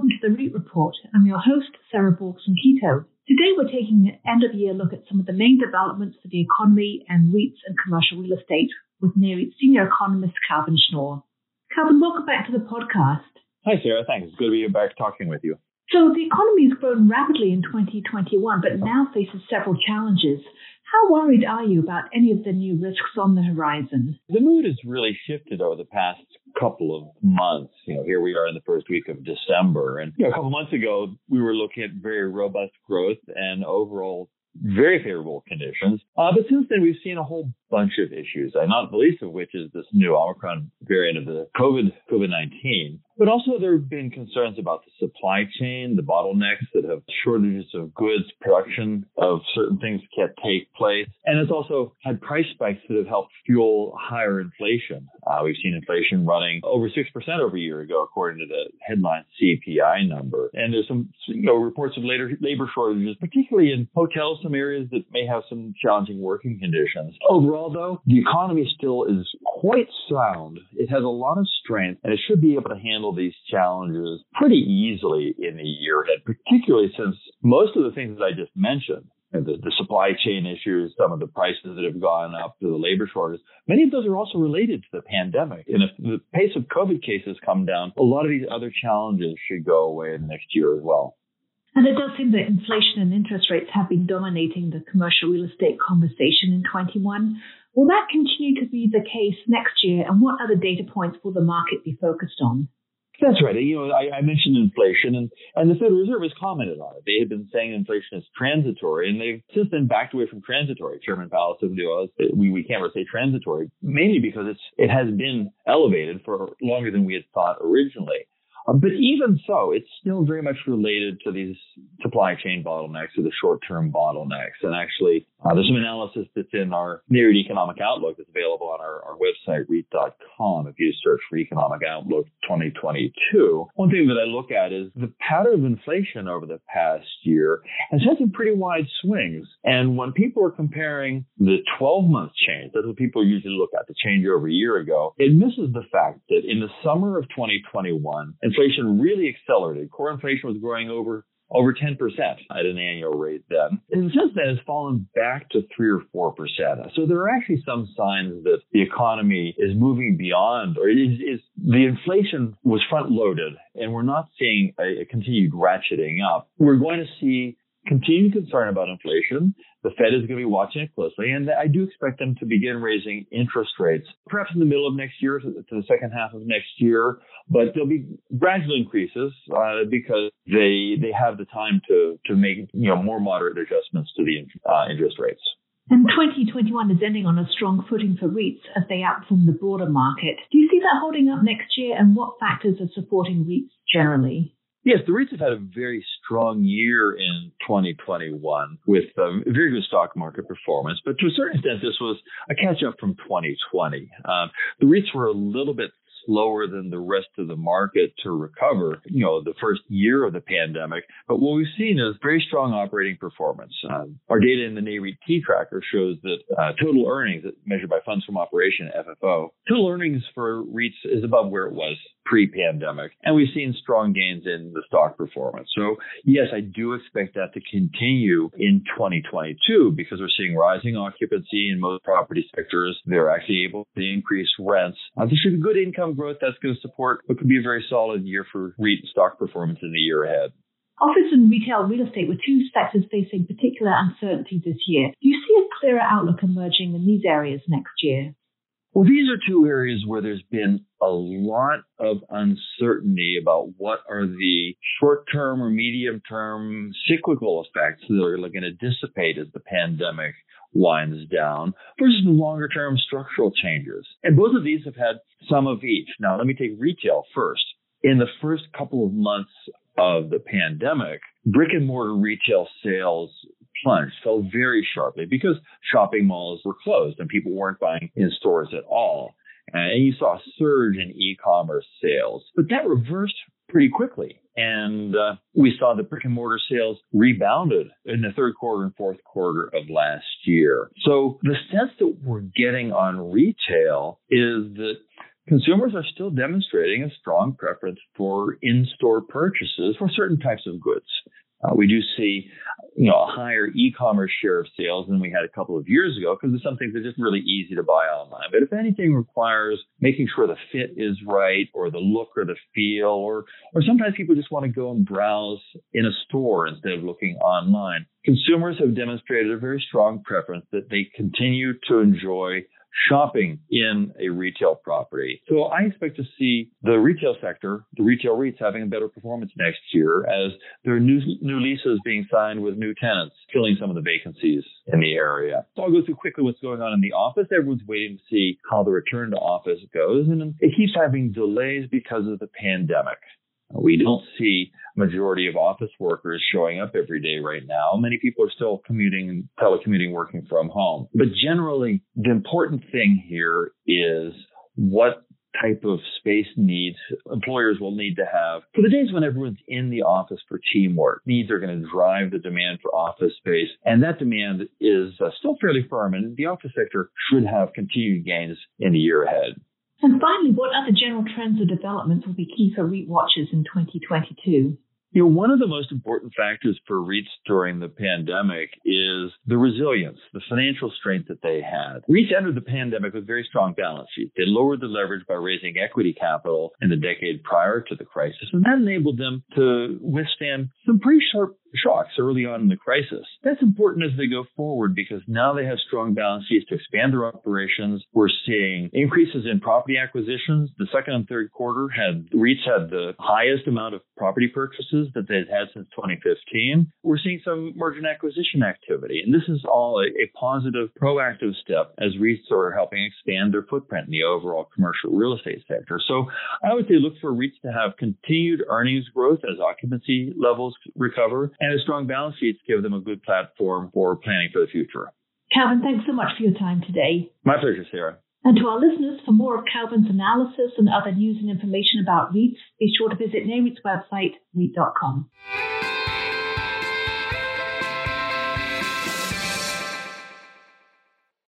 welcome to the REIT Report. I'm your host, Sarah Borgson Keto. Today we're taking an end of year look at some of the main developments for the economy and REITs and commercial real estate with NAREIT senior economist Calvin Schnure. Calvin, welcome back to the podcast. Hi, Sarah. Thanks. It's good to be back talking with you. So the economy has grown rapidly in 2021, but now faces several challenges. How worried are you about any of the new risks on the horizon? The mood has really shifted over the past couple of months. You know, here we are in the first week of December. And you know, a couple months ago, we were looking at very robust growth and overall very favorable conditions. Uh, but since then, we've seen a whole bunch of issues, uh, not the least of which is this new Omicron variant of the COVID COVID-19. But also there have been concerns about the supply chain, the bottlenecks that have shortages of goods, production of certain things can't take place. And it's also had price spikes that have helped fuel higher inflation. Uh, we've seen inflation running over 6% over a year ago, according to the headline CPI number. And there's some, you know, reports of later labor shortages, particularly in hotels, some areas that may have some challenging working conditions. Overall, though, the economy still is quite sound. It has a lot of strength and it should be able to handle these challenges pretty easily in the year ahead, particularly since most of the things that I just mentioned, the, the supply chain issues, some of the prices that have gone up, the labor shortages, many of those are also related to the pandemic. And if the pace of COVID cases come down, a lot of these other challenges should go away next year as well. And it does seem that inflation and interest rates have been dominating the commercial real estate conversation in 21. Will that continue to be the case next year? And what other data points will the market be focused on? That's right. You know, I, I, mentioned inflation, and, and the Federal Reserve has commented on it. They have been saying inflation is transitory, and they've since then backed away from transitory. Chairman Powell said, we, we can't say transitory, mainly because it's it has been elevated for longer than we had thought originally. Um, but even so, it's still very much related to these supply chain bottlenecks or the short-term bottlenecks. And actually, uh, there's some analysis that's in our NAREIT Economic Outlook that's available on our, our website, REIT.com, if you search for Economic Outlook 2022. One thing that I look at is the pattern of inflation over the past year has had some pretty wide swings. And when people are comparing the 12-month change, that's what people usually look at, the change over a year ago, it misses the fact that in the summer of 2021, inflation really accelerated. Core inflation was growing over over 10% at an annual rate then. And since then, it's fallen back to 3 or 4%. So there are actually some signs that the economy is moving beyond, or is, is the inflation was front loaded, and we're not seeing a, a continued ratcheting up. We're going to see continued concern about inflation. The Fed is going to be watching it closely, and I do expect them to begin raising interest rates, perhaps in the middle of next year to the second half of next year. But there'll be gradual increases uh, because they they have the time to to make you know more moderate adjustments to the uh, interest rates. And 2021 is ending on a strong footing for REITs as they outperform the broader market. Do you see that holding up next year, and what factors are supporting REITs generally? Yes, the REITs have had a very strong year in 2021 with um, very good stock market performance, but to a certain extent, this was a catch up from 2020. Um, the REITs were a little bit slower than the rest of the market to recover, you know, the first year of the pandemic. But what we've seen is very strong operating performance. Uh, our data in the NAREIT T tracker shows that uh, total earnings measured by funds from operation, FFO, total earnings for REITs is above where it was pre-pandemic. And we've seen strong gains in the stock performance. So yes, I do expect that to continue in 2022 because we're seeing rising occupancy in most property sectors. They're actually able to increase rents. Uh, there should be good income growth that's going to support what could be a very solid year for REIT stock performance in the year ahead. Office and retail real estate were two sectors facing particular uncertainty this year. Do you see a clearer outlook emerging in these areas next year? Well, these are two areas where there's been a lot of uncertainty about what are the short term or medium term cyclical effects that are going to dissipate as the pandemic winds down versus longer term structural changes. And both of these have had some of each. Now, let me take retail first. In the first couple of months of the pandemic, brick and mortar retail sales plunged, fell very sharply because shopping malls were closed and people weren't buying in stores at all. And you saw a surge in e-commerce sales, but that reversed pretty quickly. And uh, we saw the brick and mortar sales rebounded in the third quarter and fourth quarter of last year. So the sense that we're getting on retail is that consumers are still demonstrating a strong preference for in-store purchases for certain types of goods. Uh, we do see, you know, a higher e-commerce share of sales than we had a couple of years ago because there's some things that are just really easy to buy online. But if anything requires making sure the fit is right or the look or the feel, or or sometimes people just want to go and browse in a store instead of looking online. Consumers have demonstrated a very strong preference that they continue to enjoy shopping in a retail property. So I expect to see the retail sector, the retail REITs having a better performance next year as there are new, new leases being signed with new tenants, filling some of the vacancies in the area. So I'll go through quickly what's going on in the office. Everyone's waiting to see how the return to office goes. And it keeps having delays because of the pandemic. We don't see majority of office workers showing up every day right now. Many people are still commuting and telecommuting working from home. But generally, the important thing here is what type of space needs employers will need to have for the days when everyone's in the office for teamwork. Needs are going to drive the demand for office space, and that demand is uh, still fairly firm, and the office sector should have continued gains in the year ahead. And finally, what other general trends or developments will be key for REIT watchers in 2022? You know, one of the most important factors for REITs during the pandemic is the resilience, the financial strength that they had. REITs entered the pandemic with very strong balance sheets. They lowered the leverage by raising equity capital in the decade prior to the crisis, and that enabled them to withstand some pretty sharp shocks early on in the crisis. That's important as they go forward because now they have strong balance sheets to expand their operations. We're seeing increases in property acquisitions. The second and third quarter had REITs had the highest amount of property purchases that they've had since 2015. We're seeing some merger acquisition activity, and this is all a, a positive, proactive step as REITs are helping expand their footprint in the overall commercial real estate sector. So I would say look for REITs to have continued earnings growth as occupancy levels recover and a strong balance sheets give them a good platform for planning for the future. Calvin, thanks so much for your time today. My pleasure, Sarah. And to our listeners, for more of Calvin's analysis and other news and information about REITs, be sure to visit NAREIT's website, REIT.com.